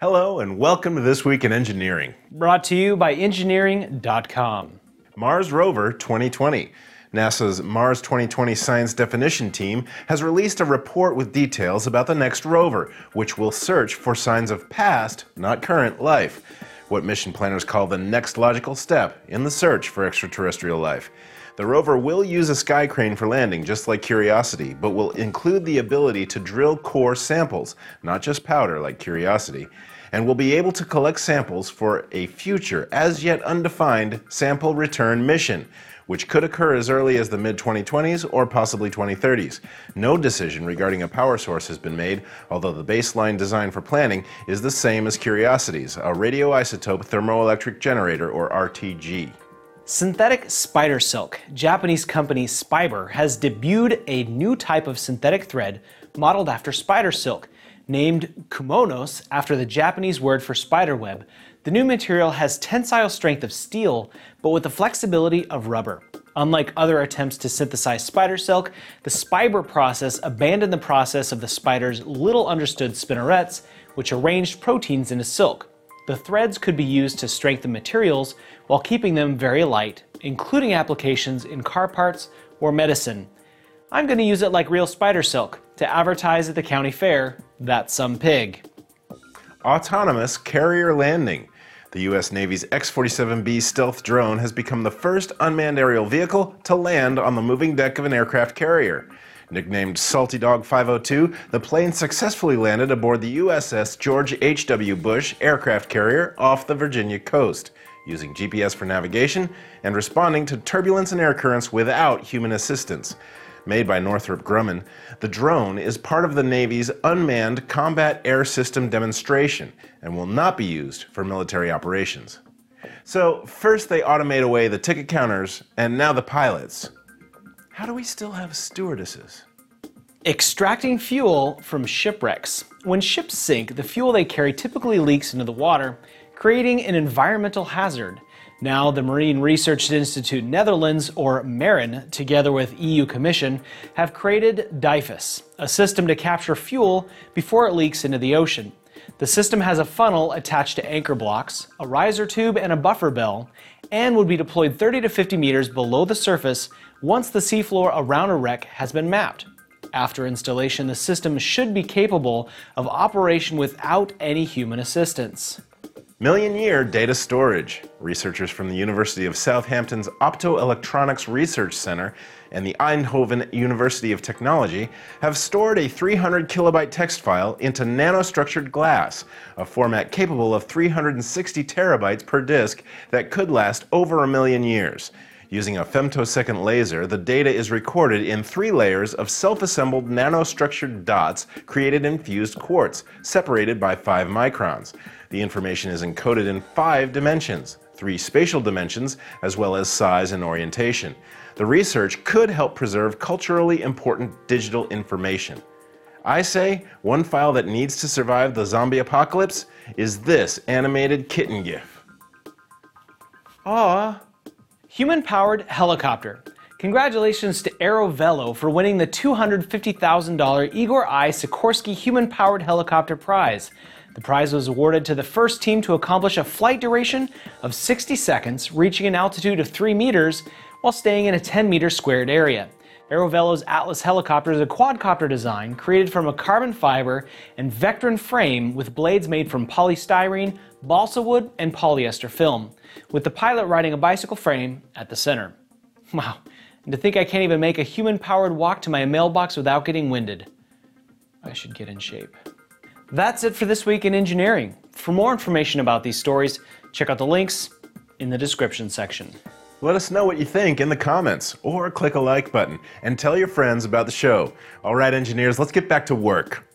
Hello, and welcome to This Week in Engineering. Brought to you by Engineering.com. Mars Rover 2020. NASA's Mars 2020 Science Definition Team has released a report with details about the next rover, which will search for signs of past, not current, life. What mission planners call the next logical step in the search for extraterrestrial life. The rover will use a sky crane for landing, just like Curiosity, but will include the ability to drill core samples, not just powder like Curiosity, and will be able to collect samples for a future, as yet undefined, sample return mission which could occur as early as the mid 2020s or possibly 2030s. No decision regarding a power source has been made, although the baseline design for planning is the same as Curiosity's, a radioisotope thermoelectric generator or RTG. Synthetic spider silk. Japanese company Spiber has debuted a new type of synthetic thread modeled after spider silk. Named QMONOS after the Japanese word for spider web, the new material has tensile strength of steel, but with the flexibility of rubber. Unlike other attempts to synthesize spider silk, the Spiber process abandoned the process of the spider's little understood spinnerets, which arranged proteins into silk. The threads could be used to strengthen materials while keeping them very light, including applications in car parts or medicine. I'm going to use it like real spider silk to advertise at the county fair that's some pig. Autonomous carrier landing. The U.S. Navy's X 47B stealth drone has become the first unmanned aerial vehicle to land on the moving deck of an aircraft carrier. Nicknamed Salty Dog 502, the plane successfully landed aboard the USS George H.W. Bush aircraft carrier off the Virginia coast, using GPS for navigation and responding to turbulence and air currents without human assistance made by Northrop Grumman, the drone is part of the Navy's Unmanned Combat Air System demonstration and will not be used for military operations. So, first they automate away the ticket counters, and now the pilots. How do we still have stewardesses? Extracting fuel from shipwrecks. When ships sink, the fuel they carry typically leaks into the water, creating an environmental hazard. Now, the Marine Research Institute Netherlands, or MARIN, together with EU Commission, have created DIFIS, a system to capture fuel before it leaks into the ocean. The system has a funnel attached to anchor blocks, a riser tube, and a buffer bell, and would be deployed 30 to 50 meters below the surface once the seafloor around a wreck has been mapped. After installation, the system should be capable of operation without any human assistance. Million year data storage. Researchers from the University of Southampton's Optoelectronics Research Center and the Eindhoven University of Technology have stored a 300 kilobyte text file into nanostructured glass, a format capable of 360 terabytes per disk that could last over a million years. Using a femtosecond laser, the data is recorded in three layers of self assembled nanostructured dots created in fused quartz, separated by 5 microns. The information is encoded in five dimensions three spatial dimensions, as well as size and orientation. The research could help preserve culturally important digital information. I say one file that needs to survive the zombie apocalypse is this animated kitten GIF. Ah, human powered helicopter. Congratulations to Aerovelo for winning the $250,000 Igor I. Sikorsky Human Powered Helicopter Prize. The prize was awarded to the first team to accomplish a flight duration of 60 seconds, reaching an altitude of 3 meters while staying in a 10 meter squared area. Aerovelo's Atlas helicopter is a quadcopter design created from a carbon fiber and Vectran frame with blades made from polystyrene, balsa wood, and polyester film, with the pilot riding a bicycle frame at the center. Wow, and to think I can't even make a human powered walk to my mailbox without getting winded. I should get in shape. That's it for this week in engineering. For more information about these stories, check out the links in the description section. Let us know what you think in the comments or click a like button and tell your friends about the show. All right, engineers, let's get back to work.